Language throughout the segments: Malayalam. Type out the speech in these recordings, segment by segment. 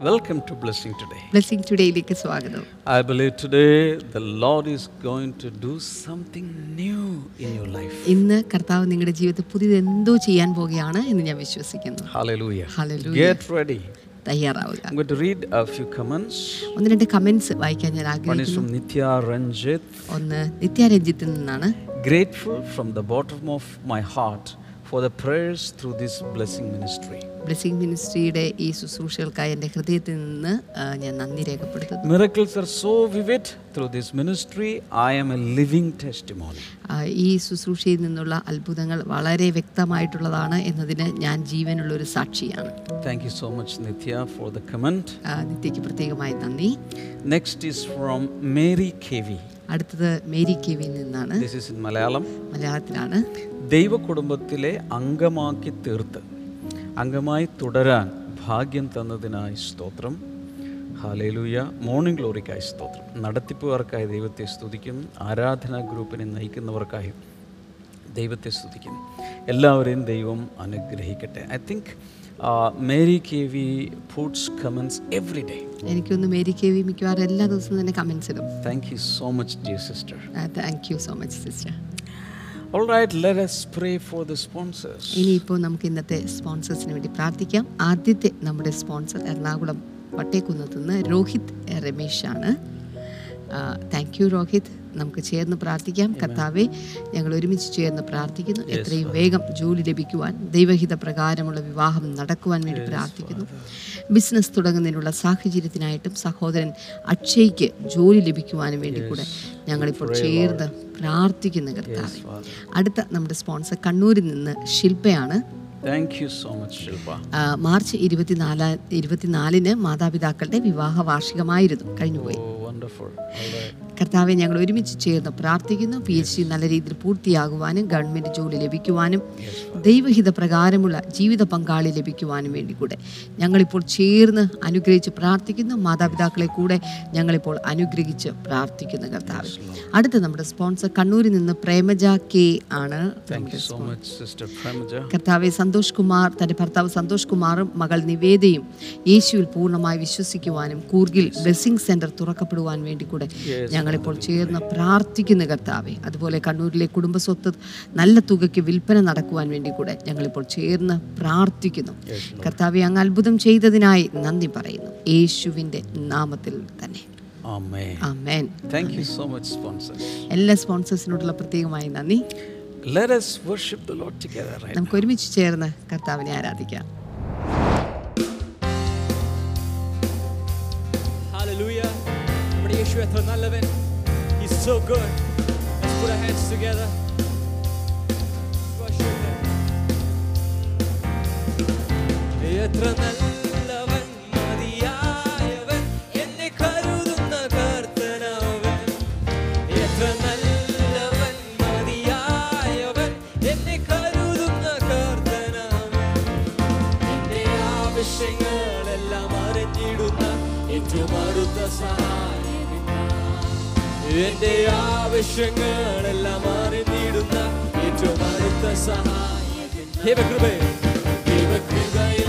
Welcome to Blessing Today. Blessing ടുഡേയിലേക്ക് സ്വാഗതം I believe today the Lord is going to do something new in your life. ഇന്ന് കർത്താവ് നിങ്ങളുടെ ജീവിതത്തിൽ പുതിയത് എന്തോ ചെയ്യാൻ പോവുകയാണ് എന്ന് ഞാൻ വിശ്വസിക്കുന്നു Hallelujah. Hallelujah. Get ready. തയ്യാറാവുക I'm going to read a few comments. ഒന്ന് രണ്ട് കമന്റ്സ് വായിക്കാൻ ഞാൻ ആഗ്രഹിക്കുന്നു. One is from Nitya Ranjit. ഒന്ന് നിത്യാരഞ്ജിത്തിൽ നിന്നാണ് Grateful from the bottom of my heart for the prayers through this blessing ministry. Blessing മിനിസ്ട്രിയുടെ ഈ ശുശ്രൂഷകൾക്കായി എന്റെ ഹൃദയത്തിൽ നിന്ന് ഞാൻ നന്ദി രേഖപ്പെടുത്തുന്നു Miracles are so vivid through this ministry. I am a living testimony. ഈ ശുശ്രൂഷയിൽ നിന്നുള്ള അത്ഭുതങ്ങൾ വളരെ വ്യക്തമായിട്ടുള്ളതാണ് എന്നതിന് ഞാൻ ജീവനുള്ള ഒരു സാക്ഷിയാണ് Thank you so much, Nitya, for the comment. ആ, നിത്യയ്ക്ക് പ്രത്യേകമായി നന്ദി Next is from Mary KV. അടുത്തത് മേരി കെവിൽ നിന്നാണ്. മലയാളം മലയാളത്തിലാണ്. ദൈവ കുടുംബത്തിലെ അംഗമാക്കി തീർത്ത് അംഗമായി തുടരാൻ ഭാഗ്യം തന്നതിനായി സ്തോത്രം. ഹാലേലൂയ മോർണിംഗ് ഗ്ലോറിക്കായി സ്തോത്രം. നടത്തിപ്പുകാർക്കായി ദൈവത്തെ സ്തുതിക്കും ആരാധനാ ഗ്രൂപ്പിനെ നയിക്കുന്നവർക്കായി ദൈവത്തെ സ്തുതിക്കും എല്ലാവരെയും ദൈവം അനുഗ്രഹിക്കട്ടെ. I think Mary K V foods comments every day എനിക്കൊന്ന് മേരി കെ വി മിക്കവാറും എല്ലാ ദിവസവും തന്നെ കമൻസ് ഇടും. Thank you so much dear sister thank you so much sister All right, let us pray for the sponsors. ഇപ്പോ നമുക്ക് ഇന്നത്തെ സ്പോൺസേഴ്സിന് വേണ്ടി പ്രാർത്ഥിക്കാം. ആദ്യത്തെ നമ്മുടെ സ്പോൺസർ എറണാകുളം വട്ടേക്കുന്നത്ത് നിന്ന് രോഹിത് രമേശാണ്. Thank you Rohit. നമുക്ക് ചേർന്ന് പ്രാർത്ഥിക്കാം. കർത്താവെ ഞങ്ങൾ ഒരുമിച്ച് ചേർന്ന് പ്രാർത്ഥിക്കുന്നു. എത്രയും വേഗം ജോലി ലഭിക്കുവാൻ ദൈവഹിത പ്രകാരമുള്ള വിവാഹം നടക്കുവാൻ വേണ്ടി പ്രാർത്ഥിക്കുന്നു. ബിസിനസ് തുടങ്ങുന്നതിനുള്ള സാഹചര്യത്തിനായിട്ടും സഹോദരൻ അക്ഷയ്ക്ക് ജോലി ലഭിക്കുവാനും വേണ്ടി കൂടെ ഞങ്ങളിപ്പോൾ ചേർന്ന് പ്രാർത്ഥിക്കുന്നു കർത്താവെ. അടുത്ത നമ്മുടെ സ്പോൺസർ കണ്ണൂരിൽ നിന്ന് ശില്പയാണ്. Thank you so much Shilpa March ഇരുപത്തിനാല് ഇരുപത്തിനാലിന് മാതാപിതാക്കളുടെ വിവാഹ വാർഷികമായിരുന്നു കഴിഞ്ഞുപോയി കർത്താവെ ഞങ്ങൾ ഒരുമിച്ച് ചേർന്ന് പ്രാർത്ഥിക്കുന്നു. പി എച്ച് ഡി നല്ല രീതിയിൽ പൂർത്തിയാകുവാനും ഗവൺമെന്റ് ജോലി ലഭിക്കുവാനും. ദൈവഹിത പ്രകാരമുള്ള ജീവിത പങ്കാളി ലഭിക്കുവാനും വേണ്ടി കൂടെ ഞങ്ങളിപ്പോൾ ചേർന്ന് അനുഗ്രഹിച്ച് പ്രാർത്ഥിക്കുന്നു. മാതാപിതാക്കളെ കൂടെ ഞങ്ങളിപ്പോൾ അനുഗ്രഹിച്ച് പ്രാർത്ഥിക്കുന്നു കർത്താവ്. അടുത്ത നമ്മുടെ സ്പോൺസർ കണ്ണൂരിൽ നിന്ന് പ്രേമജ കെ ആണ് കർത്താവെ സന്തോഷ് കുമാർ തന്റെ ഭർത്താവ് സന്തോഷ് കുമാറും മകൾ നിവേദയും യേശുവിൽ പൂർണമായി വിശ്വസിക്കുവാനും കൂർഗിൽ ബ്ലെസ്സിംഗ് സെന്റർ തുറക്കപ്പെടുവാൻ വേണ്ടി കൂടെ ഞങ്ങളിപ്പോൾ ചേർന്ന് പ്രാർത്ഥിക്കുന്നു കർത്താവെ. അതുപോലെ കണ്ണൂരിലെ കുടുംബസ്വത്ത് നല്ല തുകയ്ക്ക് വിൽപ്പന നടക്കുവാൻ വേണ്ടി കൂടെ ഞങ്ങളിപ്പോൾ ചേർന്ന് പ്രാർത്ഥിക്കുന്നു. കർത്താവെ അങ്ങ് അത്ഭുതം ചെയ്തതിനായി നന്ദി പറയുന്നു. യേശുവിന്റെ നാമത്തിൽ തന്നെ. ആമേൻ. ആമേൻ. താങ്ക് സോ മച്ച് സ്പോൺസേഴ്സ് എല്ലാ സ്പോൺസേഴ്സിനോടുള്ള പ്രത്യേകമായി നന്ദി. Let us worship the lord together right നമുക്ക് ഒരുമിച്ച് ചേർന്ന് കർത്താവിനെ ആരാധിക്കാം. Hallelujah. നമ്മുടെ യേശു എത്ര നല്ലവൻ. He's so good. Let's put our hands together. എത്ര നല്ലവൻ മതിയായവൻ. എന്നെ കരുതുന്ന കർത്തനവൻ. എത്ര നല്ലവൻ മതിയായവൻ. എന്നെ കരുതുന്ന കർത്തനവൻ. എന്റെ ആവശ്യങ്ങളെല്ലാം അറിഞ്ഞിടുന്ന ഏറ്റവും അടുത്ത സഹായകൻ എന്റെ ആവശ്യങ്ങളെല്ലാം അറിഞ്ഞിടുന്ന ഏറ്റവും അടുത്ത സഹായകൻ ദൈവകൃപേ ദൈവകൃപയിൽ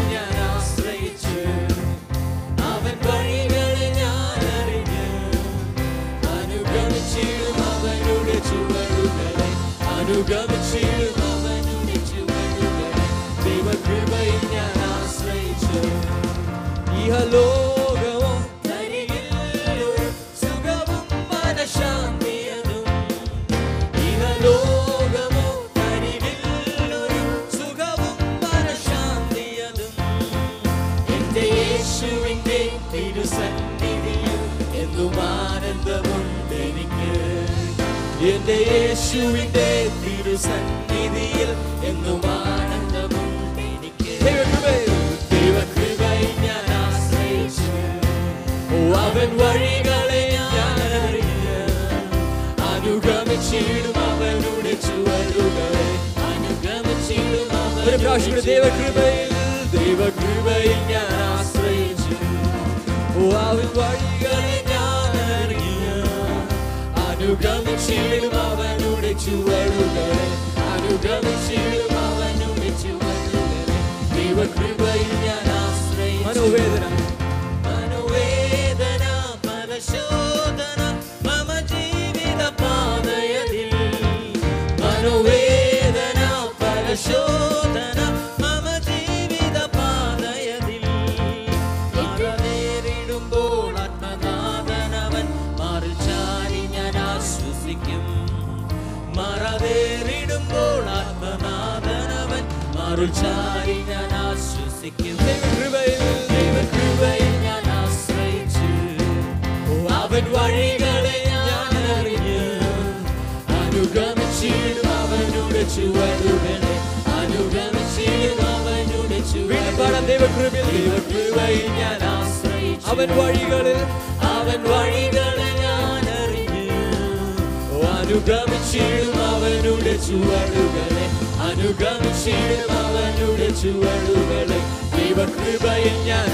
ചുവടുകളെ ദൈവകൃപയിൽ ഞാൻ ആശ്രയിച്ച് തരികില്ലൊരു സുഖവും മനഃശാന്തിയതും ഇഹലോകമോ തരികില്ലൊരു സുഖവും എന്റെ യേശുവിന്റെ തിരുസന്നിധിയിൽ എന്നും എന്റെ യേശുവിന്റെ തിരുസന്നിധിയിൽ എന്നും ആനന്ദമുണ്ട് എനിക്ക്. ദൈവകൃപയിൽ ദൈവകൃപയിൽ ഞാൻ ആശ്രയിച്ചു. ഓ അവൻ വഴികളെ ഞാൻ അറിഞ്ഞ് അനുഗമിച്ചിടും അവനുടെ ചുവടുകളെ അനുഗമിച്ചിടും ഒരു പ്രാവശ്യം ദൈവകൃപയിൽ ദൈവകൃപയിൽ ഞാൻ ആശ്രയിച്ചു. അവൻ വഴികളെ അനുഗമിച്ചിടും അവനുടെ ചുവടുകളെ. അനുഗമിച്ചിടും അവനുടെ ചുവടുകളെ. ദൈവകൃപയിൽ ഞാൻ ആശ്രയിച്ചു. ഞാൻ ആശ്വസിക്കും. ആശ്രയിച്ചു. അവൻ വഴികളെ ഞാൻ അറിഞ്ഞു. അനുഗമിച്ചിടും അവനുടെ ചുവടുകളെ. അനുഗമിച്ചിടും അവനുടെ ചുവടുകളെ. ദൈവകൃപയിൽ ദൈവകൃപയിൽ ഞാൻ ആശ്രയിച്ചു. അവൻ വഴികളിൽ. അവൻ വഴികളെ ഞാൻ അറിഞ്ഞു. ഓ, അനുഗമിച്ചിടും അവനുടെ ചുവടുകളെ. അനുഗമിച്ചിടും അവനുടെ ചുവടുകളെ ഞാൻ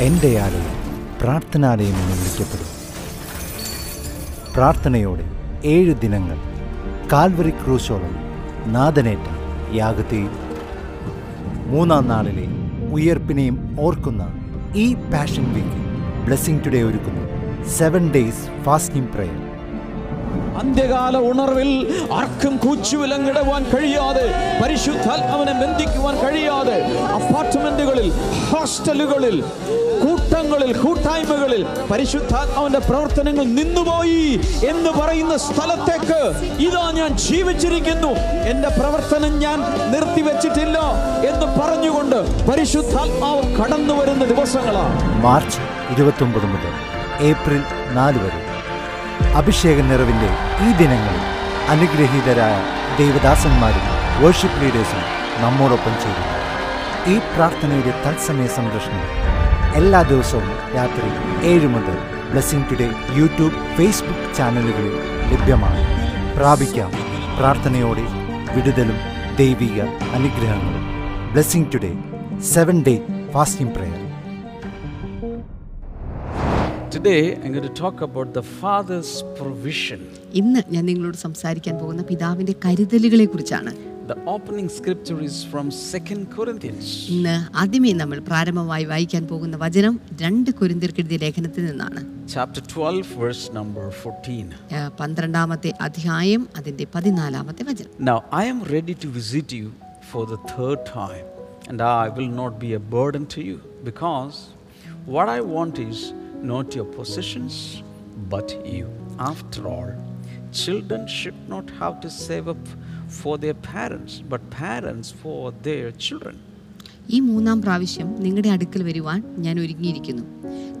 എന്റെ ആലയം പ്രാർത്ഥനാലയം എന്ന് വിളിക്കപ്പെടും. പ്രാർത്ഥനയോടെ ഏഴ് ദിനങ്ങൾ കാൽവറി ക്രൂശോളം നാദനേറ്റ യാഗത്തെയും മൂന്നാം നാളിലെ ഉയർപ്പിനെയും ഓർക്കുന്ന ഈ പാഷൻ വീക്ക് ബ്ലെസ്സിംഗ് ടുഡേ ഒരുക്കുന്നു. സെവൻ ഡേയ്സ് ഫാസ്റ്റിംഗ് പ്രയർ അന്ത്യകാല ഉണർവിൽ ആർക്കും കൂച്ചുവിലങ്ങിടുവാൻ കഴിയാതെ പരിശുദ്ധാത്മാവിനെ ബന്ധിക്കുവാൻ കഴിയാതെ അപ്പാർട്ട്മെന്റുകളിൽ ഹോസ്റ്റലുകളിൽ കൂട്ടങ്ങളിൽ കൂട്ടായ്മകളിൽ പരിശുദ്ധാത്മാവിന്റെ പ്രവർത്തനങ്ങൾ നിന്നുപോയി എന്ന് പറയുന്ന സ്ഥലത്തേക്ക് ഇതാ ഞാൻ ജീവിച്ചിരിക്കുന്നു. എന്റെ പ്രവർത്തനം ഞാൻ നിർത്തിവെച്ചിട്ടില്ല എന്ന് പറഞ്ഞുകൊണ്ട് പരിശുദ്ധാത്മാവ് കടന്നു വരുന്ന ദിവസങ്ങളാണ്. മാർച്ച് ഇരുപത്തി ഒമ്പത് മുതൽ ഏപ്രിൽ നാല് വരെ. അഭിഷേക നിറവിന്റെ ഈ ദിനങ്ങളിൽ അനുഗ്രഹീതരായ ദൈവദാസന്മാരും വേർഷിപ്പ് ലീഡേഴ്സും നമ്മോടൊപ്പം ചേരുന്നു. ഈ പ്രാർത്ഥനയുടെ തത്സമയ സംരക്ഷണം എല്ലാ ദിവസവും രാത്രി ഏഴ് മുതൽ ബ്ലെസ്സിംഗ് ടുഡേ യൂട്യൂബ് ഫേസ്ബുക്ക് ചാനലുകളിൽ ലഭ്യമാണ്. പ്രാപിക്കാം. പ്രാർത്ഥനയോടെ വിടുതലും ദൈവിക അനുഗ്രഹങ്ങളും. Blessing Today seven day fasting prayer Today, I'm going to talk about the Father's provision. ഇന്ന് ഞാൻ നിങ്ങളോട് സംസാരിക്കാൻ പോകുന്ന പിതാവിന്റെ കരുതലുകളെ കുറിച്ചാണ് The opening scripture is from 2 Corinthians. ഇന്ന് ആദ്യമേ നമ്മൾ പ്രാരംഭമായി വായിക്കാൻ പോകുന്ന വചനം രണ്ട് കുരിന്തിർക്കെഴുതിയ ലേഖനത്തിൽ നിന്നാണ് chapter 12, verse number 14. ആ, പന്ത്രണ്ടാമത്തെ അധ്യായം അതിന്റെ പതിനാലാമത്തെ വചനം Now, I am ready to visit you for the third time, and I will not be a burden to you, because what I want is not your possessions, but you. After all, children should not have to save up for their parents, but parents for their children. ഈ മൂന്നാം പ്രാവശ്യം നിങ്ങളുടെ അടുക്കൽ വരുവാൻ ഞാൻ ഒരുങ്ങിയിരിക്കുന്നു.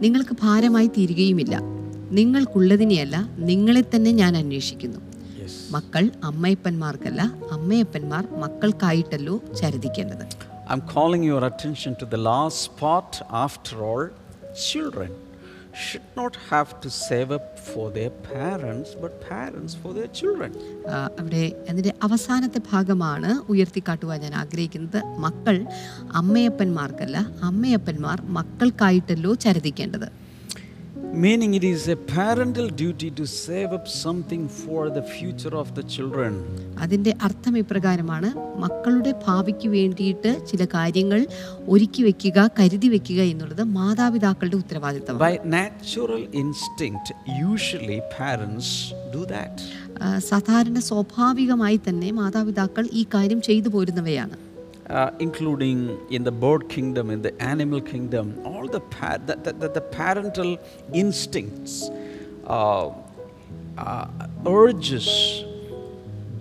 നിങ്ങൾക്ക് ഭാരമായി തീരുകയുമില്ല. നിങ്ങൾക്കുള്ളതിനെയല്ല നിങ്ങളെ തന്നെ ഞാൻ അന്വേഷിക്കുന്നു. മക്കൾ അമ്മയപ്പന്മാർക്കല്ല അമ്മയപ്പന്മാർ മക്കൾക്കായിട്ടല്ലോ ചരിതിക്കേണ്ടത്. I'm calling your attention to the last part. After all, children. Should not have to save up for their parents, but parents for their children. അവിടെ അതിന്റെ അവസാനത്തെ ഭാഗമാണ് ഉയർത്തിക്കാട്ടുവാൻ ഞാൻ ആഗ്രഹിക്കുന്നത് മക്കൾ അമ്മയപ്പന്മാർക്കല്ല അമ്മയപ്പന്മാർ മക്കൾക്കായിട്ടല്ലോ ചരിതിക്കേണ്ടത് Meaning, it is a parental duty to save up something for the future of the children. അതിന്റെ അർത്ഥം ഇപ്രകാരമാണ് മക്കളുടെ ഭാവിക്ക് വേണ്ടിയിട്ട് ചില കാര്യങ്ങൾ ഒരുക്കി വെക്കുക കരുതി വെക്കുക എന്നുള്ളത് മാതാപിതാക്കളുടെ ഉത്തരവാദിത്തമാണ് By natural instinct, usually parents do that. സാധാരണ സ്വാഭാവികമായി തന്നെ മാതാപിതാക്കൾ ഈ കാര്യം ചെയ്തു പോരുന്നവയാണ് Uh, including in the bird kingdom, in the animal kingdom, all the, pa- the, the, the, the parental instincts uh, uh, urges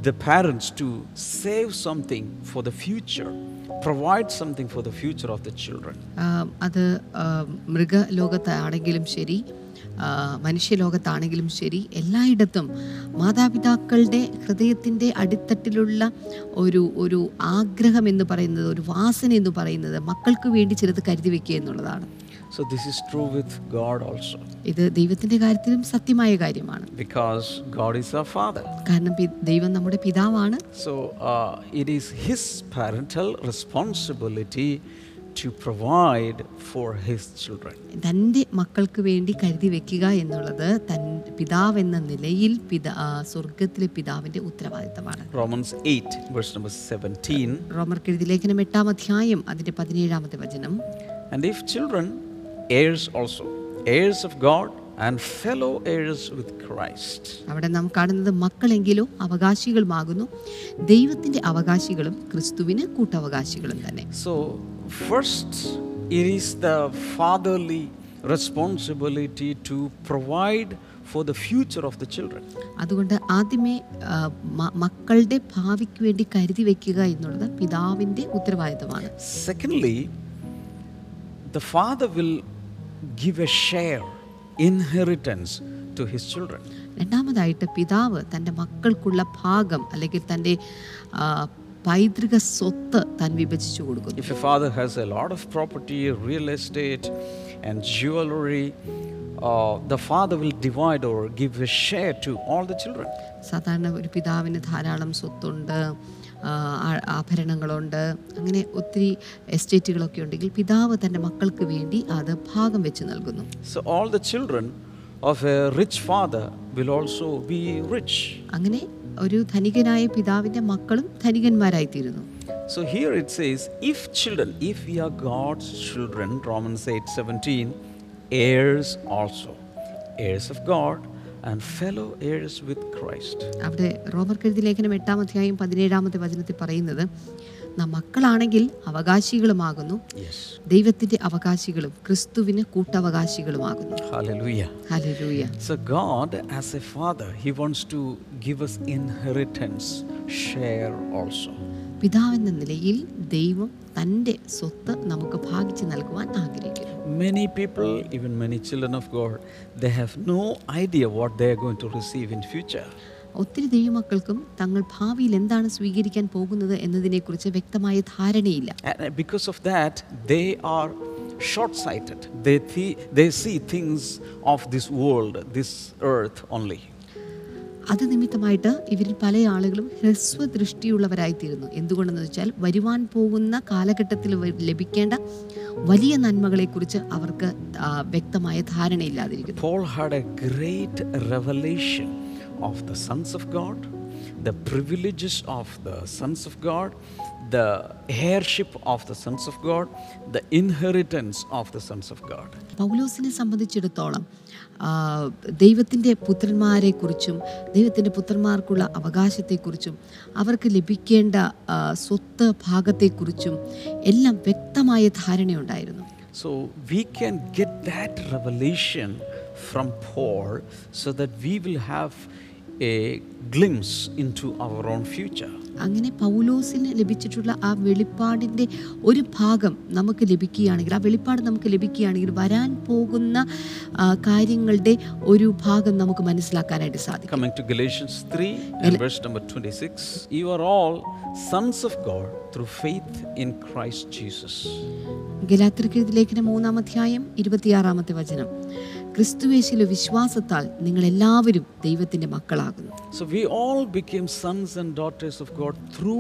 the parents to save something for the future, provide something for the future of the children. ആ, അത് ആ, മൃഗലോകത്താണെങ്കിലും ശരി ആ, മനുഷ്യലോകത്താണെങ്കിലും ശരി എല്ലായിടത്തും മാതാപിതാക്കളുടെ ഹൃദയത്തിന്റെ അടിത്തട്ടിലുള്ള ഒരു ഒരു ആഗ്രഹം എന്ന് പറയുന്നത് ഒരു വാസന എന്ന് പറയുന്നത് മക്കൾക്ക് വേണ്ടി ചിലത് കരുതി വെക്കുക എന്നുള്ളതാണ്. So, this is true with God also, ഇത് ദൈവത്തിന്റെ കാര്യത്തിലും സത്യമായ കാര്യമാണ്. Because God is our Father. കാരണം ദൈവം നമ്മുടെ പിതാവാണ്. So, uh, it is His parental responsibility to provide for His children. തന്റെ മക്കൾക്ക് വേണ്ടി കരുതി വെക്കുക എന്നുള്ളത് തൻ പിതാവ് എന്ന നിലയിൽ പിതാ സ്വർഗത്തിലെ പിതാവിന്റെ ഉത്തരവാദിത്തമാണ് Romans 8, verse number 17. റോമർ എഴുതി ലേഖനം എട്ടാം അധ്യായം അതിന്റെ പതിനേഴാമത്തെ വചനം And if children, heirs also, heirs of God and fellow heirs with Christ. അവിടെ നാം കാണുന്നത് മക്കളെങ്കിലും അവകാശികളുമാകുന്നു ദൈവത്തിന്റെ അവകാശികളും ക്രിസ്തുവിന് കൂട്ടവകാശികളും തന്നെ So, first, it is the fatherly responsibility to provide for the future of the children. അതുകൊണ്ട് ആദ്യമേ മക്കളുടെ ഭാവിക്ക് വേണ്ടി കരുതി വെക്കുക എന്നുള്ളത് പിതാവിന്റെ ഉത്തരവാദിത്തമാണ് Secondly, the father will give a share, inheritance to his children. രണ്ടാമതായിട്ട് പിതാവ് തന്റെ മക്കൾക്കുള്ള ഭാഗം അല്ലെങ്കിൽ തന്റെ പൈതൃക സ്വത്ത് താൻ വിഭജിച്ചു കൊടുക്കുന്നു If a father has a lot of property, real estate, and jewelry, uh, the father will divide or give a share to all the children. സാധാരണ ഒരു പിതാവിന് ധാരാളം സ്വത്തുണ്ട് ആഭരണങ്ങളുണ്ട് അങ്ങനെ ഒത്തിരി എസ്റ്റേറ്റുകളൊക്കെ ഉണ്ടെങ്കിൽ പിതാവ് തന്റെ മക്കൾക്ക് വേണ്ടി അത് ഭാഗം വെച്ച് നൽകുന്നു So, all the children of a rich father will also be rich. അങ്ങനെ ഒരു ധനികനായ പിതാവിന്റെ മക്കളും ധനികന്മാരായി തീരുന്നു so here it says if children if we are God's children Romans 8:17 heirs also heirs of God and fellow heirs with Christ അവിടെ റോമർ കെഴുതി ലേഖനം 8 ആമത്തെ അധ്യായം 17 വചനത്തിൽ പറയുന്നുണ്ട് നാം മക്കളാണെങ്കിൽ അവകാശികളുമാകുന്നു ദൈവത്തിന്റെ അവകാശികളും ക്രിസ്തുവിന് കൂട്ടവകാശികളുമാകുന്നു Hallelujah. Hallelujah So God, as a father, He wants to give us inheritance, share also. പിതാവെന്ന നിലയിൽ ദൈവം തന്റെ സ്വത്ത് നമുക്ക് ഭാഗിച്ചു നൽകുവാൻ ആഗ്രഹിക്കുന്നു Many people, even many children of God, they have no idea what they are going to receive in future. ഒത്തിരി ദൈവമക്കൾക്കും തങ്ങൾ ഭാവിയിൽ എന്താണ് സ്വീകരിക്കാൻ പോകുന്നത് എന്നതിനെക്കുറിച്ച് വ്യക്തമായ ധാരണയില്ല. Because of that of that, they are they they They, things they see things of this world, this earth only. അത് നിമിത്തമായിട്ട് ഇവരിൽ പല ആളുകളും ഹ്രസ്വദൃഷ്ടിയുള്ളവരായിത്തീരുന്നു. എന്തുകൊണ്ടെന്ന് വെച്ചാൽ വരുവാൻ പോകുന്ന കാലഘട്ടത്തിൽ ലഭിക്കേണ്ട വലിയ നന്മകളെക്കുറിച്ച് അവർക്ക് വ്യക്തമായ ധാരണയില്ലാതിരിക്കുന്നു. Of the sons of God, the privileges of the sons of God, the heirship of the sons of God, the inheritance of the sons of God. പൗലോസിനെ സംബന്ധിച്ചിടത്തോളം ദൈവത്തിന്റെ പുത്രന്മാരെക്കുറിച്ചും ദൈവത്തിന്റെ പുത്രന്മാർക്കുള്ള അവകാശത്തെക്കുറിച്ചും അവർക്ക് ലഭിക്കേണ്ട സ്വത്ത് ഭാഗത്തെക്കുറിച്ചും എല്ലാം വ്യക്തമായ ധാരണയുണ്ടായിരുന്നു So we can get that revelation from Paul so that we will have a glimpse into our own future. അങ്ങനെ പൗലോസിന് ലഭിച്ചിട്ടുള്ള ആ വെളിപ്പാടിന്റെ ഒരു ഭാഗം നമുക്ക് ലഭിക്കുകയാണെങ്കിൽ ആ വെളിപ്പാട് നമുക്ക് ലഭിക്കുകയാണെങ്കിൽ വരാൻ പോകുന്ന കാര്യങ്ങളുടെ ഒരു ഭാഗം നമുക്ക് മനസ്സിലാക്കാനായിട്ട് സാധിക്കും Coming to Galatians 3 and verse number 26 You are all sons of God through faith in Christ Jesus. ലേഖനം മൂന്നാം അധ്യായം ഇരുപത്തിയാറാമത്തെ വചനം ക്രിസ്തുവേശിലെ വിശ്വാസത്താൽ നിങ്ങൾ എല്ലാവരും ദൈവത്തിന്റെ മക്കളാകുന്നു. So we all became sons and daughters of God through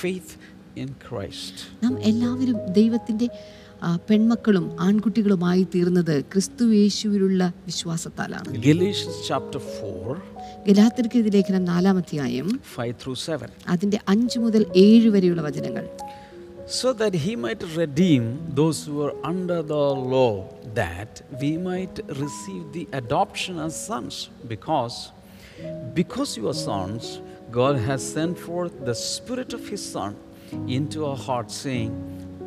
faith in Christ നാം എല്ലാവരും ദൈവത്തിന്റെ പെൺമക്കളും ആൺകുട്ടികളുമായി തീർന്നത് വിശ്വാസത്താലാണ്. Galatians ചാപ്റ്റർ 4, ഗലാത്യർക്കെതിരെ ലേഖനം നാലാം അധ്യായം 5 through 7. അതിന്റെ 5 മുതൽ 7 വരെയുള്ള വചനങ്ങൾ. So that he might redeem those who were under the law, that we might receive the adoption as sons, because because you are sons, God has sent forth the Spirit of His Son into our hearts, saying,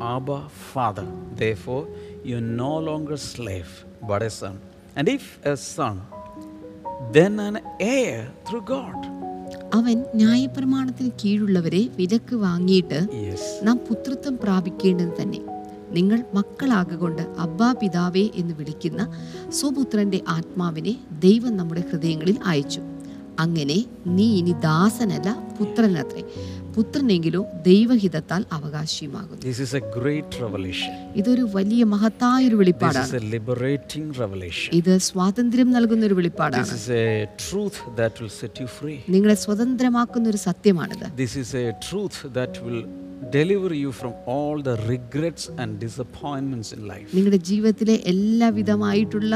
Abba, Father. Therefore, you no longer slave, but a son. And if a son, then an heir through God. അവൻ ന്യായപ്രമാണത്തിന് കീഴുള്ളവരെ വിലക്ക് വാങ്ങിയിട്ട് നാം പുത്രത്വം പ്രാപിക്കേണ്ടത് തന്നെ നിങ്ങൾ മക്കളാകൊണ്ട് അബ്ബാ പിതാവേ എന്ന് വിളിക്കുന്ന സുപുത്രന്റെ ആത്മാവിനെ ദൈവം നമ്മുടെ ഹൃദയങ്ങളിൽ അയച്ചു അങ്ങനെ നീ ഇനി ദാസനല്ല പുത്രനത്രേ പുത്രനെങ്കിലോ ദൈവഹിതത്താൽ അവകാശിയുമാകുന്നു This is a great revelation. ഇതൊരു വലിയ മഹത്തായ ഒരു വെളിപ്പാടാണ് is a liberating revelation. ഇത് സ്വാതന്ത്ര്യം നൽകുന്ന ഒരു This വെളിപ്പാടാണ് is a truth that will set you free. നിങ്ങളെ സ്വതന്ത്രമാക്കുന്ന ഒരു സത്യമാണിത് Deliver you from all the regrets and disappointments in life. നിങ്ങളുടെ ജീവിതത്തിലെ എല്ലാവിധമായിട്ടുള്ള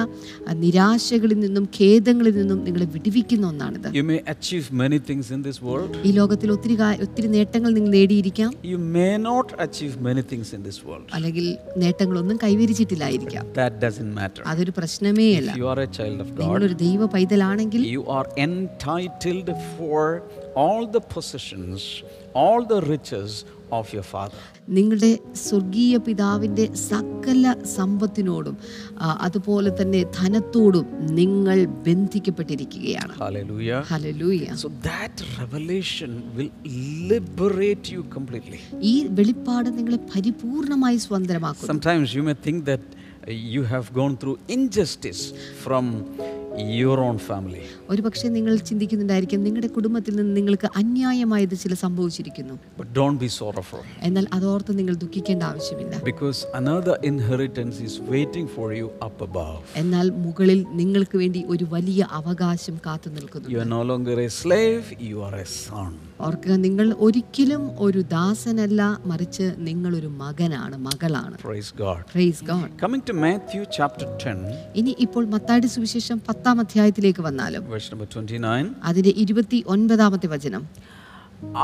നിരാശകളിൽ നിന്നും ഖേദങ്ങളിൽ നിന്നും നിങ്ങളെ വിടുവിക്കുന്ന ഒന്നാണിത് You may achieve many things in this world. ഈ ലോകത്തിൽ ഒത്തിരി ഒത്തിരി നേട്ടങ്ങൾ നിങ്ങൾ നേടിയിരിക്കാം You may not achieve many things in this world. അല്ലെങ്കിൽ നേട്ടങ്ങളൊന്നും കൈവരിച്ചിട്ടില്ലായിരിക്കാം That doesn't matter. അതൊരു പ്രശ്നമേ അല്ല If you are a child of God, ഒരു ദൈവ പൈതലാണെങ്കിൽ you are entitled for all the possessions, all the riches of your father. നിങ്ങളുടെ സ്വർഗീയ പിതാവിന്റെ സകല സമ്പത്തിനോടും അതുപോലെ തന്നെ ധനത്തോടും നിങ്ങൾ ബന്ധിക്കപ്പെട്ടിരിക്കുകയാണ് Hallelujah. Hallelujah So that revelation will liberate you completely. ഈ വെളിപ്പാട് നിങ്ങളെ പരിപൂർണമായി സ്വതന്ത്രമാക്കും Sometimes you may think that uh, you have gone through injustice your own family. ഒരു പക്ഷേ നിങ്ങൾ ചിന്തിക്കുന്നുണ്ടായിരിക്കും നിങ്ങളുടെ കുടുംബത്തിൽ നിന്ന് നിങ്ങൾക്ക് അന്യായമായത് ചില സംഭവിച്ചിരിക്കുന്നു But don't be sorrowful എന്നാൽ അതോർത്ത് നിങ്ങൾ ദുഃഖിക്കേണ്ട ആവശ്യമില്ല because another inheritance is waiting for you up above. എന്നാൽ മുകളിൽ നിങ്ങൾക്ക് വേണ്ടി ഒരു വലിയ അവകാശം കാത്തു നിൽക്കുന്നു You are no longer a slave, you are a son. ഓർക്കുക നിങ്ങൾ ഒരിക്കലും ഒരു ദാസനല്ല മറിച്ച് നിങ്ങൾ ഒരു മകനാണ് മകളാണ് Praise God. Praise God Coming to Matthew chapter 10, ഇനി ഇപ്പോൾ മത്തായിയുടെ സുവിശേഷം പത്താം അധ്യായത്തിലേക്ക് വന്നാലും verse 29. അതിന്റെ ഇരുപത്തി ഒൻപതാമത്തെ വചനം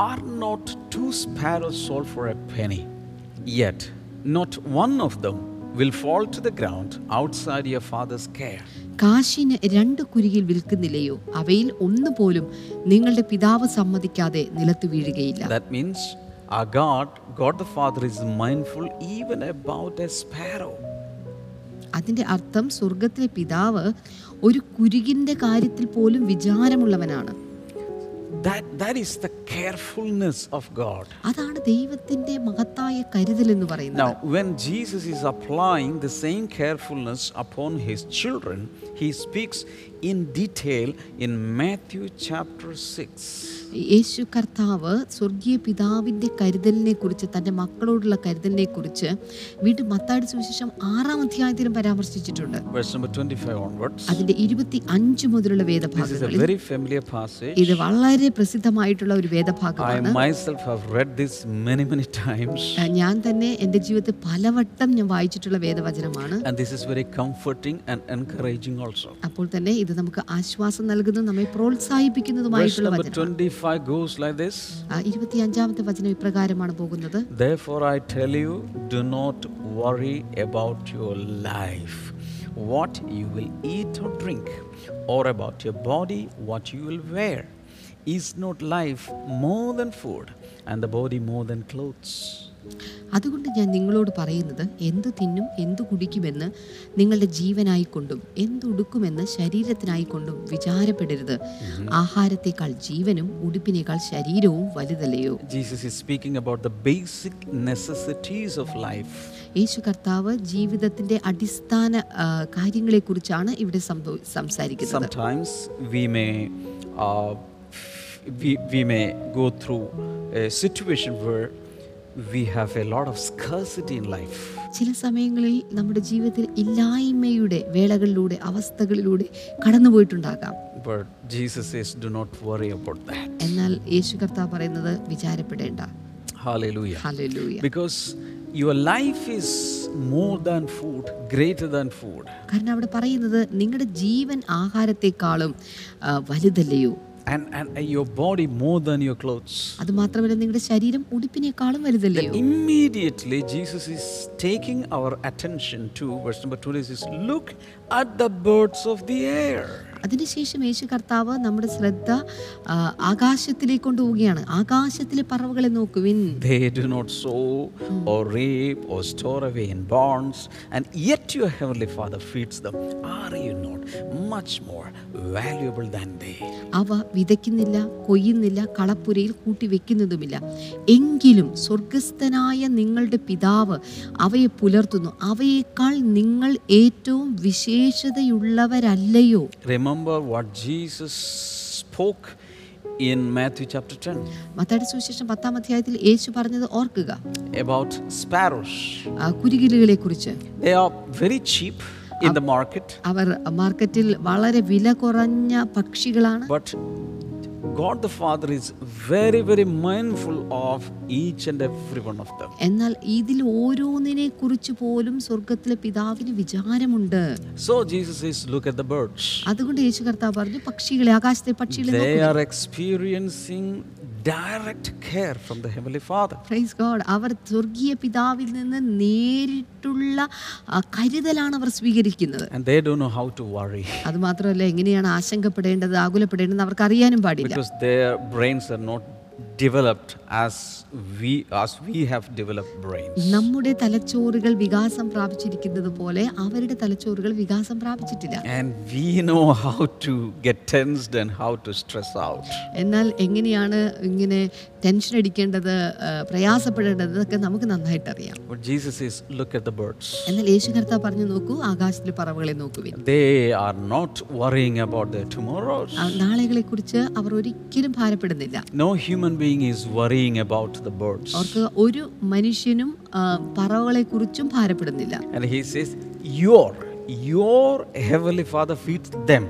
Are not two sparrows sold for a penny? Yet not one of them will fall to the ground outside your father's care. കാശിന് രണ്ട് കുരികിൽ വിൽക്കുന്നില്ലയോ അവയിൽ ഒന്നുപോലും നിങ്ങളുടെ പിതാവ് സമ്മതിക്കാതെ നിലത്ത് വീഴുകയില്ല That means our God, God the Father, is mindful even about a sparrow. അതിന്റെ അർത്ഥം സ്വർഗത്തിലെ പിതാവ് ഒരു കുരുകിന്റെ കാര്യത്തിൽ പോലും വിചാരമുള്ളവനാണ് That, that is the carefulness of God. അതാണ് ദൈവത്തിന്റെ മഹത്തായ കരുതൽ എന്ന് പറയുന്നത് Now, when Jesus is applying the same carefulness upon his children, he speaks in detail in Matthew chapter 6. യേശു കർത്താവ് സ്വർഗീയ പിതാവിന്റെ കരുതലിനെ കുറിച്ച് തന്റെ മക്കളോടുള്ള കരുതലിനെ കുറിച്ച് വീണ്ടും മത്താടി സുവിശേഷം ആറാം അധ്യായത്തിലും പരാമർശിച്ചിട്ടുണ്ട് Verse number 25 onwards. അതിന്റെ ഇരുപത്തി അഞ്ച് മുതലുള്ള വേദഭാഗം is a വേദഭാഗങ്ങളിൽ very familiar passage. ഇത് വളരെ പ്രസിദ്ധമായിട്ടുള്ള ഒരു വേദഭാഗമാണ് myself have read this many, many times. ആ, ഞാൻ തന്നെ എന്റെ ജീവിതത്തിൽ പലവട്ടം ഞാൻ വായിച്ചിട്ടുള്ള വേദവചനമാണ് And this is very comforting and encouraging also. അപ്പോൾ തന്നെ ഇത് നമുക്ക് ആശ്വാസം നൽകുന്നതും നമ്മെ പ്രോത്സാഹിപ്പിക്കുന്നതുമായിട്ടുള്ള വചനം 25 goes like this ഇരുപത്തി അഞ്ചാമത്തെ വചനം ഇപ്രകാരമാണ് പോകുന്നത് Therefore, I tell you, do not worry about your life, what you will eat or drink, or about your body, what you will wear. Is not life more than food, and the body more than clothes? അതുകൊണ്ട് ഞാൻ നിങ്ങളോട് പറയുന്നത് എന്ത് തിന്നും എന്തു കുടിക്കുമെന്ന് നിങ്ങളുടെ ജീവനായിക്കൊണ്ടും എന്തുടുക്കുമെന്ന് ശരീരത്തിനായിക്കൊണ്ടും വിചാരപ്പെടരുത്. ആഹാരത്തെക്കാൾ ജീവനും ഉടുപ്പിനേക്കാൾ ശരീരവും വലുതല്ലയോ? Jesus is speaking about the basic necessities of life. യേശു കർത്താവ് ജീവിതത്തിന്റെ അടിസ്ഥാന കാര്യങ്ങളെ കാര്യങ്ങളെക്കുറിച്ചാണ് ഇവിടെ സംസാരിക്കുന്നത്. Sometimes we may, we, we may go through a situation where we have a lot of scarcity in life. ചില സമയങ്ങളിൽ നമ്മുടെ ജീവിതത്തിൽ ഇല്ലായ്മയുടെ വേളകളിലൂടെ അവസ്ഥകളിലൂടെ കടന്നുപോയിട്ടുണ്ടാകാം But Jesus says, do not worry about that. എന്നാൽ യേശു കർത്താവ് പറയുന്നത് വിചാരപ്പെടേണ്ട Hallelujah. Hallelujah Because your life is more than food, greater than food. കാരണം അവിടെ പറയുന്നത് നിങ്ങളുടെ ജീവൻ ആഹാരത്തെക്കാളും വലുതല്ലയോ And, and your body more than your clothes. അത് മാത്രമല്ല നിങ്ങളുടെ ശരീരം ഉടുപ്പിനേക്കാളും വലുതല്ലയോ Immediately, Jesus is taking our attention to verse number 2 says, Look at the birds of the air. അതിനുശേഷം യേശു കർത്താവ് നമ്മുടെ ശ്രദ്ധ ആകാശത്തിലേക്ക് കൊണ്ടുപോവുകയാണ്. ആകാശത്തിലെ പറവകളെ നോക്കുവിൻ They do not sow or reap or store away in barns, and yet your heavenly Father feeds them. Are you not much more valuable than they? അവ വിതയ്ക്കുന്നില്ല കൊയ്യുന്നില്ല കളപ്പുരയിൽ കൂട്ടി വെക്കുന്നതുമില്ല. എങ്കിലും സ്വർഗസ്ഥനായ നിങ്ങളുടെ പിതാവ് അവയെ പുലർത്തുന്നു. അവയേക്കാൾ നിങ്ങൾ ഏറ്റവും വിശേഷതയുള്ളവരല്ലയോ? Remember what Jesus spoke in Matthew chapter 10 മത്താടി സുവിശേഷം പത്താം അധ്യായത്തിൽ യേശു പറഞ്ഞത് ഓർക്കുക about sparrows. ആ കുരുകിലുകളെ കുറിച്ച് They are very cheap in the market, അവർ മാർക്കറ്റിൽ വളരെ വില കുറഞ്ഞ പക്ഷികളാണ് but God the Father is very, very mindful of each and every one of them. എന്നാൽ ഇതിൽ ഓരോന്നിനെ കുറിച്ച് പോലും സ്വർഗത്തിലെ പിതാവിന് വിചാരമുണ്ട് So Jesus says, Look at the birds. അതുകൊണ്ട് യേശു കർത്താവ് പറഞ്ഞു പക്ഷികളെ ആകാശത്തെ പക്ഷികളെ They നോക്കുക. are direct care from the Heavenly Father. Praise God. അവർ സ്വർഗീയ പിതാവിൽ നിന്ന് നേരിട്ടുള്ള കരുതലാണ് അവർ സ്വീകരിക്കുന്നത് And they don't know how to worry അത് മാത്രമല്ല എങ്ങനെയാണ് ആശങ്കപ്പെടേണ്ടത് ആകുലപ്പെടേണ്ടത് അവർക്ക് അറിയാനും പാടില്ല because their brains are not developed as we as we have developed brains. നമ്മുടെ തലച്ചോറുകൾ വികാസം പ്രാപിച്ചിരിക്കുന്നത് പോലെ അവരുടെ തലച്ചോറുകൾ വികാസം പ്രാപിച്ചിട്ടില്ല And we know how to get tensed and how to stress out. എന്നാൽ എങ്ങനെയാണ് ഇങ്ങനെ ടെൻഷൻ അടിക്കേണ്ടത് പ്രയാസപ്പെടേണ്ടത് എന്നൊക്കെ നമുക്ക് നന്നായിട്ട് അറിയാം But Jesus says, Look at the birds. എന്നാൽ യേശു കർത്താവ് പറഞ്ഞു നോക്കൂ ആകാശത്തിലെ പറവകളെ നോക്കുവിൻ They are not worrying about their tomorrows. നാളെകളെക്കുറിച്ച് കുറിച്ച് അവർ ഒരിക്കലും ഭാരപ്പെടുന്നില്ല No human being is worrying about the birds. അവർക്ക് ഒരു മനുഷ്യനും പറവകളെ കുറിച്ചും ഭാരപ്പെടുന്നില്ല And he says, Your, your heavenly father feeds them.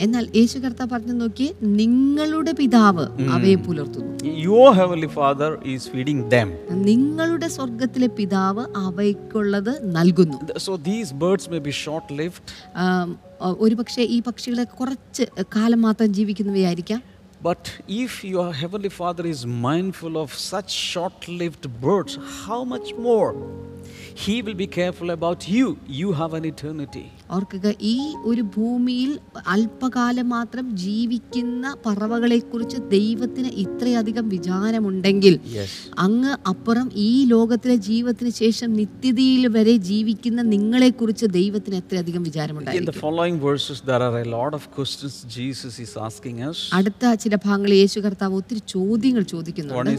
എന്നാൽ യേശു കർത്താവ് പറഞ്ഞു നോക്കി നിങ്ങളുടെ പിതാവ് അവയെ പുലർത്തുന്നു Your heavenly father is feeding them. നിങ്ങളുടെ സ്വർഗത്തിലെ പിതാവ് അവയ്ക്കുള്ളത് നൽകുന്നു So these birds may be short lived, ആം, ഒരു പക്ഷേ ഈ പക്ഷികളെ കുറച്ച് കാലം മാത്രം ജീവിക്കുന്നവയായിരിക്കാം but if your heavenly father is mindful of such short lived birds, how much more? He will be careful about you. You have an eternity. ഓർക്കുക ഈ ഒരു ഭൂമിയിൽ അല്പകാലം മാത്രം ജീവിക്കുന്ന പറവകളെക്കുറിച്ച് ദൈവത്തിന് ഇത്രയധികം വിചാരമുണ്ടെങ്കിൽ. അങ്ങ് അപ്പുറം ഈ ലോകത്തിലെ ജീവിതത്തിന് ശേഷം നിത്യതയിൽ വരെ ജീവിക്കുന്ന നിങ്ങളെക്കുറിച്ച് ദൈവത്തിന് എത്രയധികം വിചാരമുണ്ടായിരിക്കും following verses, there are a lot of questions Jesus is asking us. അടുത്ത ചില ഭാഗങ്ങളിൽ യേശു കർത്താവ് ഒത്തിരി ചോദ്യങ്ങൾ ചോദിക്കുന്നുണ്ട്?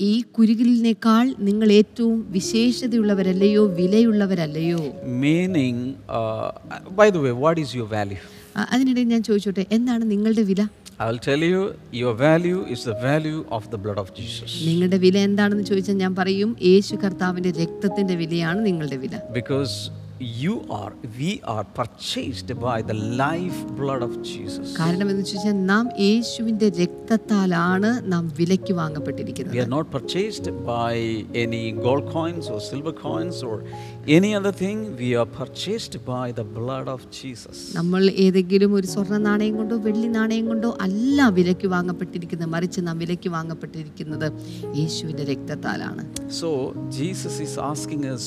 ഈ കുരുകിലിനേക്കാൾ നിങ്ങൾ ഏറ്റവും വിശേഷതയുള്ളവരല്ലയോ വിലയുള്ളവരല്ലയോ? Meaning by the way what is your value അതിനിടയിൽ ഞാൻ ചോദിച്ചോട്ടെ എന്താണ് നിങ്ങളുടെ വില? I will tell you your value is the value of the blood of Jesus നിങ്ങളുടെ വില എന്താണെന്ന് ചോദിച്ചാൽ ഞാൻ പറയും യേശു കർത്താവിന്റെ രക്തത്തിന്റെ വിലയാണ് നിങ്ങളുടെ വില. Because you are, we are purchased by the life blood of Jesus. കാരണം എന്ന് വെച്ചാൽ നാം യേശുവിന്റെ രക്തത്താലാണ് നാം വിലയ്ക്ക് We വാങ്ങപ്പെട്ടിരിക്കുന്നത് are not purchased by any gold coins or silver coins or any other thing. We are purchased by the blood of Jesus. നമ്മൾ ഏതെങ്കിലും ഒരു സ്വർണ നാണയം കൊണ്ടോ വെള്ളി നാണയം കൊണ്ടോ അല്ല വിലയ്ക്ക് വാങ്ങപ്പെട്ടിരിക്കുന്നത് മറിച്ച് നാം വിലയ്ക്ക് വാങ്ങപ്പെട്ടിരിക്കുന്നത് യേശുവിന്റെ രക്തത്താലാണ് So Jesus is asking us,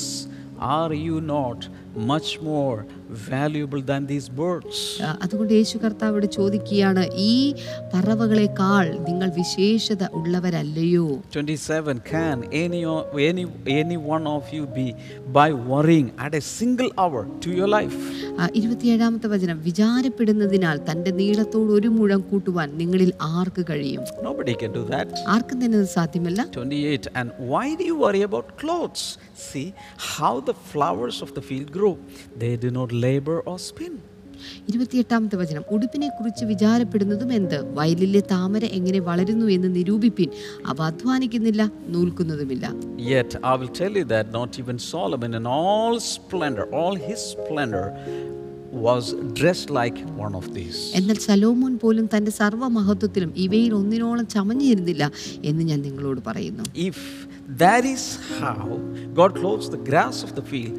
Are you not much more valuable than these birds? അതുകൊണ്ട് യേശു കർത്താവോട് ചോദിക്കുകയാണ് ഈ പറവകളെക്കാൾ നിങ്ങൾ വിശേഷത ഉള്ളവരല്ലയോ 27 Can any, any, any one of you be by worrying at a single hour to your life? ആ, ഇരുപത്തിയേഴാമത്തെ വചനം വിചാരപ്പെടുന്നതിനാൽ തന്റെ നീളത്തോട് ഒരു മുഴം കൂട്ടുവാൻ നിങ്ങളിൽ ആർക്ക് കഴിയും Nobody can do that. ആർക്കും തന്നെ അത് സാധ്യമല്ല 28 And why do you worry about clothes? See how the flowers of the field grow. They do not labor or spin. ഇരുപത്തിയെട്ടാമത്തെ വചനം ഉടുപ്പിനെ കുറിച്ച് വിചാരപ്പെടുന്നതും എന്ത് വയലിലെ താമര എങ്ങനെ വളരുന്നു എന്ന് നിരൂപിപ്പിൻ അവ അധ്വാനിക്കുന്നില്ല നൂൽക്കുന്നതുമില്ല Yet I will tell you that not even Solomon in all splendor, all his splendor, was dressed like one of these. എന്നാൽ സലോമോൻ പോലും തന്റെ സർവമഹത്വത്തിലും ഇവയിൽ ഒന്നിനോളം ചമഞ്ഞിരുന്നില്ല എന്ന് ഞാൻ നിങ്ങളോട് പറയുന്നു If that is how God clothes the grass of the field,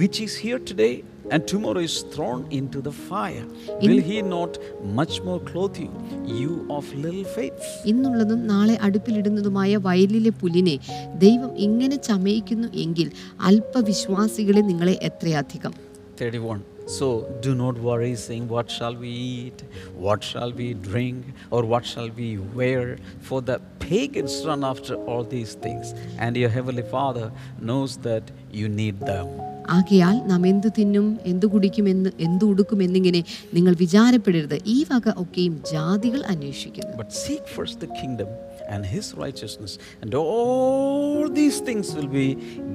which is here today and tomorrow is thrown into the fire, will He not much more clothe you, you of little faith? ഇന്നുള്ളതും നാളെ അടുപ്പിലിടുന്നതുമായ വയലിലെ പുലിനെ ദൈവം ഇങ്ങനെ ചമയിക്കുന്നു എങ്കിൽ അല്പവിശ്വാസികളെ നിങ്ങളെ എത്രയധികം 31. So do not worry, saying, What shall we eat? What shall we drink? Or what shall we wear? For the pagans run after all these things, and your heavenly Father knows that you need them. ആകയാൽ നാം എന്തു തിന്നും എന്തു കുടിക്കുമെന്ന് എന്തു ഉടുക്കുമെന്നിങ്ങനെ നിങ്ങൾ വിചാരപ്പെടരുത് ഈ വക ഒക്കെയും ജാതികൾ അന്വേഷിക്കുന്നു But seek first the kingdom and his righteousness, and all these things will be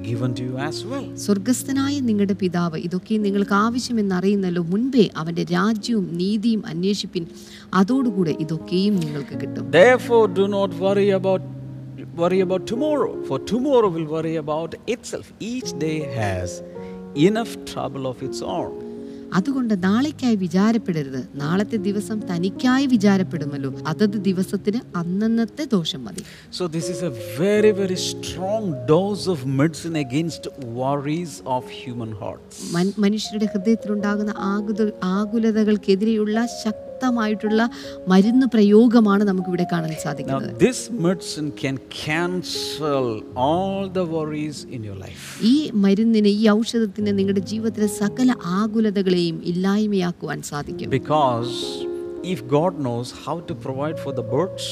given to you as well. സ്വർഗസ്ഥനായ നിങ്ങളുടെ പിതാവ് ഇതൊക്കെ നിങ്ങൾക്ക് ആവശ്യമെന്നറിയുന്നല്ലോ മുൻപേ അവന്റെ രാജ്യവും നീതിയും അന്വേഷിപ്പിൻ അതോടുകൂടെ ഇതൊക്കെയും നിങ്ങൾക്ക് കിട്ടും Therefore, do not worry about worry about tomorrow, for tomorrow will worry about itself. Each day has enough trouble of its own. അതുകൊണ്ട് നാളേക്കായി വിചാരപ്പെടരുത് നാളത്തെ ദിവസം തനിക്കായി വിചാരപ്പെടുമല്ലോ അതത് ദിവസത്തിന് അന്നന്നത്തെ ദോഷം മതി so this is a very very strong dose of medicine against worries of human. മൻ- മനുഷ്യരുടെ ഹൃദയത്തിലുണ്ടാകുന്ന ആകുലതകൾക്കെതിരെയുള്ള ശക്തമായിട്ടുള്ള മരുന്ന് പ്രയോഗമാണ് നമുക്ക് ഇവിടെ കാണാൻ സാധിക്കുന്നത്. ഈ മരുന്നിനെ ഈ ഔഷധത്തിന് നിങ്ങളുടെ ജീവിതത്തിലെ സകല ആകുലതകളെയും ഇല്ലായ്മയാക്കുവാൻ സാധിക്കും because if God knows how to provide for the birds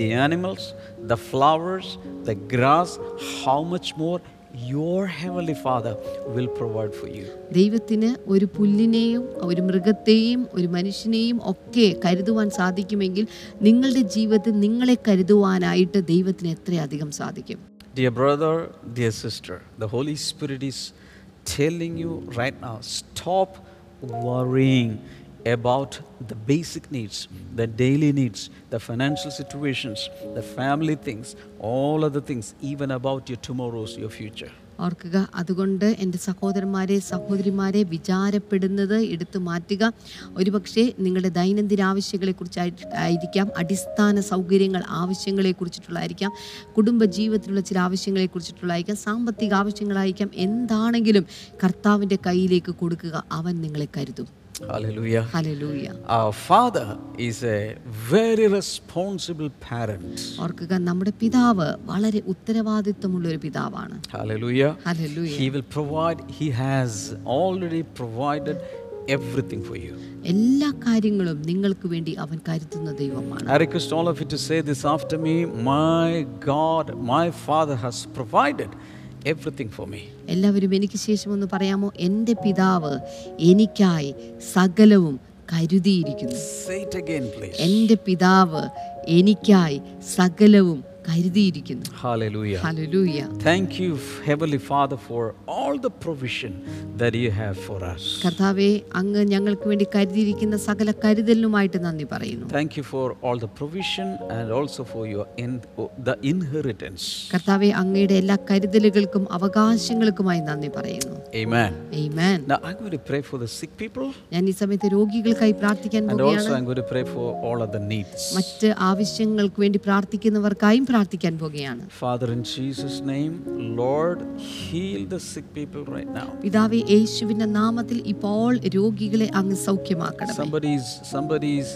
the animals the flowers the grass how much more your Heavenly Father will provide for you. ദൈവത്തിന് ഒരു പുല്ലിനെയും ഒരു മൃഗത്തെയും ഒരു മനുഷ്യനെയും ഒക്കെ കരുതുവാൻ സാധിക്കുമെങ്കിൽ നിങ്ങളുടെ ജീവിതത്തിൽ നിങ്ങളെ കരുതുവാനായിട്ട് ദൈവത്തിന് എത്രയധികം സാധിക്കും Dear brother, dear sister, the Holy Spirit is telling you right now stop worrying about the basic needs, the daily needs, the financial situations, the family things, all other things, even about your tomorrows, your future. ഓർക്കുക അതുകൊണ്ട് എന്റെ സഹോദരന്മാരെ സഹോദരിമാരെ വിചാരപ്പെടുന്നത് എടുത്തു മാറ്റുക ഒരുപക്ഷെ നിങ്ങളുടെ ദൈനംദിന ആവശ്യങ്ങളെക്കുറിച്ചായിട്ട് ആയിരിക്കാം അടിസ്ഥാന സൗകര്യങ്ങൾ ആവശ്യങ്ങളെക്കുറിച്ചിട്ടുള്ളതായിരിക്കാം കുടുംബ ജീവിതത്തിലുള്ള ചില ആവശ്യങ്ങളെക്കുറിച്ചിട്ടുള്ളതായിരിക്കാം സാമ്പത്തിക ആവശ്യങ്ങളായിരിക്കാം എന്താണെങ്കിലും കർത്താവിന്റെ കയ്യിലേക്ക് കൊടുക്കുക അവൻ നിങ്ങളെ കരുതും Hallelujah. Hallelujah. Our Father is a very responsible parent. ഓർക്കുക നമ്മുടെ പിതാവ് വളരെ ഉത്തരവാദിത്വമുള്ള ഒരു പിതാവാണ് Hallelujah. Hallelujah. He will provide, He has already provided everything for you. എല്ലാ കാര്യങ്ങളും നിങ്ങൾക്ക് വേണ്ടി അവൻ കരുതുന്ന ദൈവമാണ് I request all of you to say this after me My God, my Father has provided everything for me. എല്ലാവരും എനിക്ക് ശേഷം ഒന്ന് പറയാമോ എന്റെ പിതാവ് എനിക്കായി സകലവും കരുതിയിരിക്കുന്നു Say it again, please. എന്റെ പിതാവ് എനിക്കായി സകലവും കരുതിയിരിക്കുന്നു Hallelujah. Hallelujah Thank you, Heavenly Father, for all the provision that you have for us. കർത്താവേ അങ്ങ് ഞങ്ങൾക്ക് വേണ്ടി കരുതിയിരിക്കുന്ന സകല കരുതലിനുമായിട്ട് നന്ദി പറയുന്നു Thank you for all the provision and also for your in, the inheritance. കർത്താവേ അങ്ങയുടെ എല്ലാ കരുതലുകൾക്കും അവകാശങ്ങൾക്കുമായി നന്ദി പറയുന്നു Amen. Amen. Now I'm going to pray for the sick people ഞാൻ ഈ സമയത്ത് രോഗികൾക്കായി പ്രാർത്ഥിക്കാൻ and also I'm going to pray for all other needs. മറ്റ് ആവശ്യങ്ങൾക്ക് വേണ്ടി പ്രാർത്ഥിക്കുന്നവർക്കായും പ്രാർത്ഥിക്കാൻ പോകുകയാണ് Father, in Jesus' name, Lord, heal the sick people right now. പിതാവേ യേശുവിന്റെ നാമത്തിൽ ഇപ്പോൾ രോഗികളെ അങ്ങ് സൗഖ്യമാക്കണം Somebody's somebody's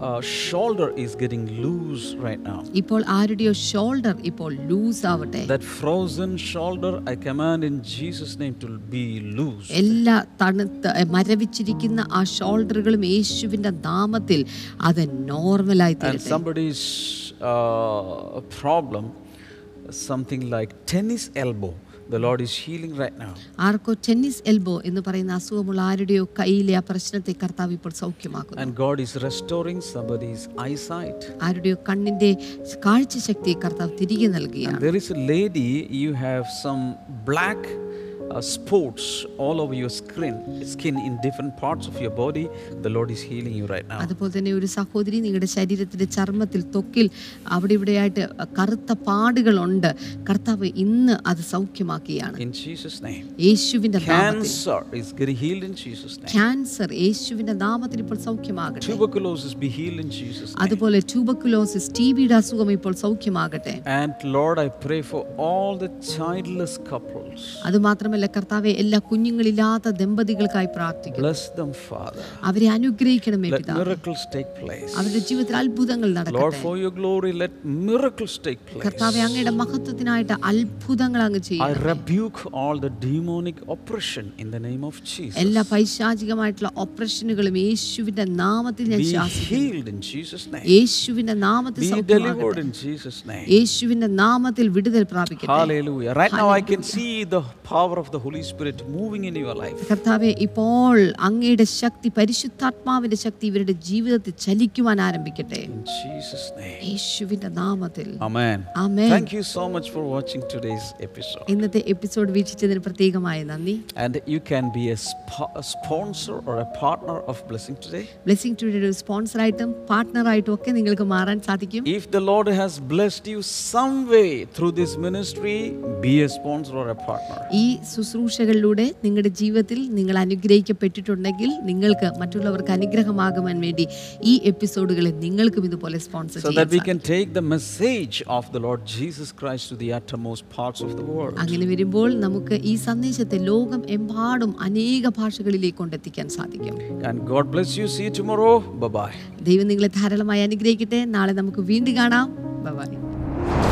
uh, shoulder is getting loose right now. ഇപ്പോൾ ആരുടെയോ ഷോൾഡർ ഇപ്പോൾ ലൂസ് ആവട്ടെ That frozen shoulder, I command in Jesus' name to be loose. എല്ലാ തണുത്ത മരവിച്ചിരിക്കുന്ന ആ ഷോൾഡറുകളും യേശുവിന്റെ നാമത്തിൽ അത് നോർമലായി തീരട്ടെ somebody's uh, problem, something like tennis elbow, the Lord is healing right now. arko tennis elbow ennu parayna അസുഖമുള്ള ആരുടെയോ കയ്യിലെ ആ പ്രശ്നത്തെ കർത്താവ് ഇപ്പോൾ സൗഖ്യമാക്കുന്നു And God is restoring somebody's eyesight. ആരുടെയോ കണ്ണിന്റെ കാഴ്ചശക്തിയെ കർത്താവ് തിരികെ നൽകുകയാണ് And there is a lady, you have some black uh, spots all over your skin, skin in different parts of your body. The Lord is healing you right now. അതുപോലെ തന്നെ ഒരു സഹോദരി നിങ്ങളുടെ ശരീരത്തിന്റെ ചർമ്മത്തിൽ ത്വക്കിൽ അവിടെ ഇവിടെയായിട്ട് കറുത്ത പാടുകളുണ്ട് കർത്താവ് ഇന്ന് അത് സൗഖ്യമാക്കിയാണ് In Jesus' name. യേശുവിന്റെ നാമത്തിൽ Cancer is getting healed in Jesus' name. Cancer യേശുവിന്റെ നാമത്തിൽ ഇപ്പോൾ സൗഖ്യമാകട്ടെ Tuberculosis be healed in Jesus' name. അതുപോലെ ട്യൂബക്കുലോസിസ് ടി ബിയുടെ അസുഖം ഇപ്പോൾ സൗഖ്യമാകട്ടെ And Lord, I pray for all the childless couples. അത് മാത്രമല്ല കർത്താവെ എല്ലാ കുഞ്ഞുങ്ങളില്ലാത്ത ദമ്പതികൾക്കായി പ്രാർത്ഥിക്കുന്നു Bless them, Father. അവരെ അനുഗ്രഹിക്കണമേ Let miracles take place. അവരുടെ ജീവിതത്തിൽ അത്ഭുതങ്ങൾ Lord, നടക്കട്ടെ for your glory, let miracles take place. കർത്താവെ അങ്ങയുടെ മഹത്വത്തിനായിട്ട് അത്ഭുതങ്ങൾ അങ്ങ് I ചെയ്യും rebuke all the demonic oppression in the name of Jesus. എല്ലാ പൈശാചികമായിട്ടുള്ള ഓപ്പറേഷനുകളും യേശുവിന്റെ നാമത്തിൽ ഞാൻ. യേശുവിന്റെ നാമത്തിൽ. യേശുവിന്റെ നാമത്തിൽ വിടുതൽ പ്രാപിക്കട്ടെ Hallelujah. Right now, I can see the power of the Holy Spirit moving in your life. കർത്താവെ ഇപ്പോൾ അങ്ങയുടെ ശക്തി പരിശുദ്ധാത്മാവിന്റെ ശക്തി ഇവരുടെ ജീവിതത്തിൽ ചലിക്കുവാൻ ആരംഭിക്കട്ടെ In Jesus' name. യേശുവിന്റെ നാമത്തിൽ Amen. Amen. Thank you so much for watching today's episode. ഇന്നത്തെ എപ്പിസോഡ് വീക്ഷിച്ചതിന് പ്രത്യേകമായ നന്ദി And you can be a, sp- a sponsor or a partner of Blessing Today. Blessing Today ഒരു പാർട്ണർ പാർട്ട്ണറായിട്ടും ഒക്കെ നിങ്ങൾക്ക് മാറാൻ സാധിക്കും If the Lord has blessed you some way through this ministry, be a sponsor or a partner. ഈ ശുശ്രൂഷകളിലൂടെ നിങ്ങളുടെ ജീവിതത്തിൽ നിങ്ങൾ അനുഗ്രഹിക്കപ്പെട്ടിട്ടുണ്ടെങ്കിൽ നിങ്ങൾക്ക് മറ്റുള്ളവർക്ക് അനുഗ്രഹമാകുവാൻ വേണ്ടി ഈ എപ്പിസോഡുകളെ നിങ്ങൾക്കും ഇതുപോലെ സ്പോൺസർ So that we ചെയ്യാം can take the message of the Lord Jesus Christ to the uttermost parts of the world. അങ്ങനെ വരുമ്പോൾ നമുക്ക് ഈ സന്ദേശത്തെ ലോകം എമ്പാടും അനേക ഭാഷകളിലേക്ക് കൊണ്ടെത്തിക്കാൻ സാധിക്കും And God bless you. See you tomorrow. Bye bye. ദൈവം നിങ്ങളെ ധാരാളമായി അനുഗ്രഹിക്കട്ടെ നാളെ നമുക്ക് വീണ്ടും കാണാം ബൈ.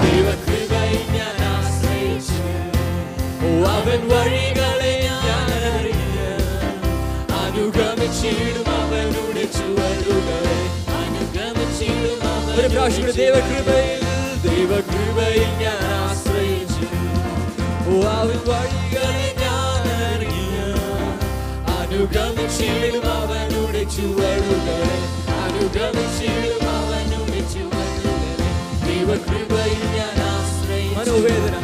ഓ, അവൻ വഴികളെ ഞാൻ അറിഞ്ഞ് അനുഗമിച്ചിടും അവനുടെ ചുവടുകളെ. അനുഗമിച്ചിടും ഒരു പ്രാവശ്യം ദൈവകൃപയിൽ ദൈവകൃപയിൽ ഞാൻ ആശ്രയിച്ചു. അവൻ വഴികളെ ഞാൻ അറിഞ്ഞ് അനുഗമിച്ചിടും അവനുടെ ചുവടുകളെ. അനുഗമിച്ചിടും അവനുടെ ചുവടുകളെ. ദൈവകൃപയിൽ ഞാൻ ആശ്രയിച്ചു. മനോവേദന.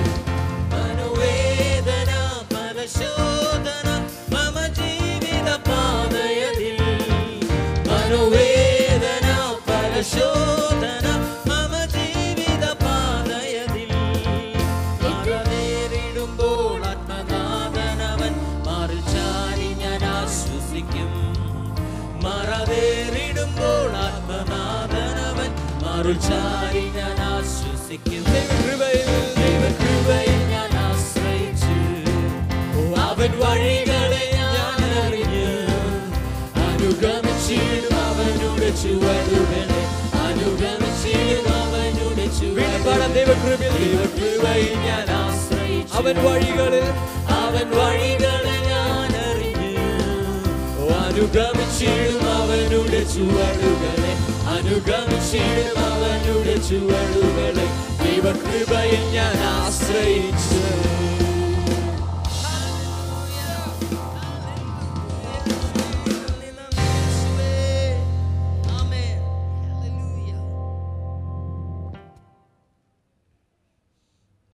മാറിൽ ചാരി ഞാൻ ആശ്വസിക്കും ദൈവകൃപയിൽ ദൈവകൃപയിൽ ഞാൻ ആശ്രയിച്ചു. അവൻ വഴികളെ ഞാൻ അറിഞ്ഞു അനുഗമിച്ചിടും അവനുടെ ചുവടുകളെ. അനുഗമിച്ചിടും അവനുടെ ചുവടുകളെ. ദൈവകൃപയിൽ. ദൈവകൃപയിൽ ഞാൻ ആശ്രയിച്ചു. അവൻ വഴികളിൽ. അവൻ വഴികളെ ഞാൻ അറിഞ്ഞു ഓ, അനുഗമിച്ചിടും അവനുടെ ചുവടുകളെ. അനുഗമിച്ചിടും അവനുടെ ചുവടുകളെ ദൈവകൃപയിൽ ഞാൻ ആശ്രയിച്ചു.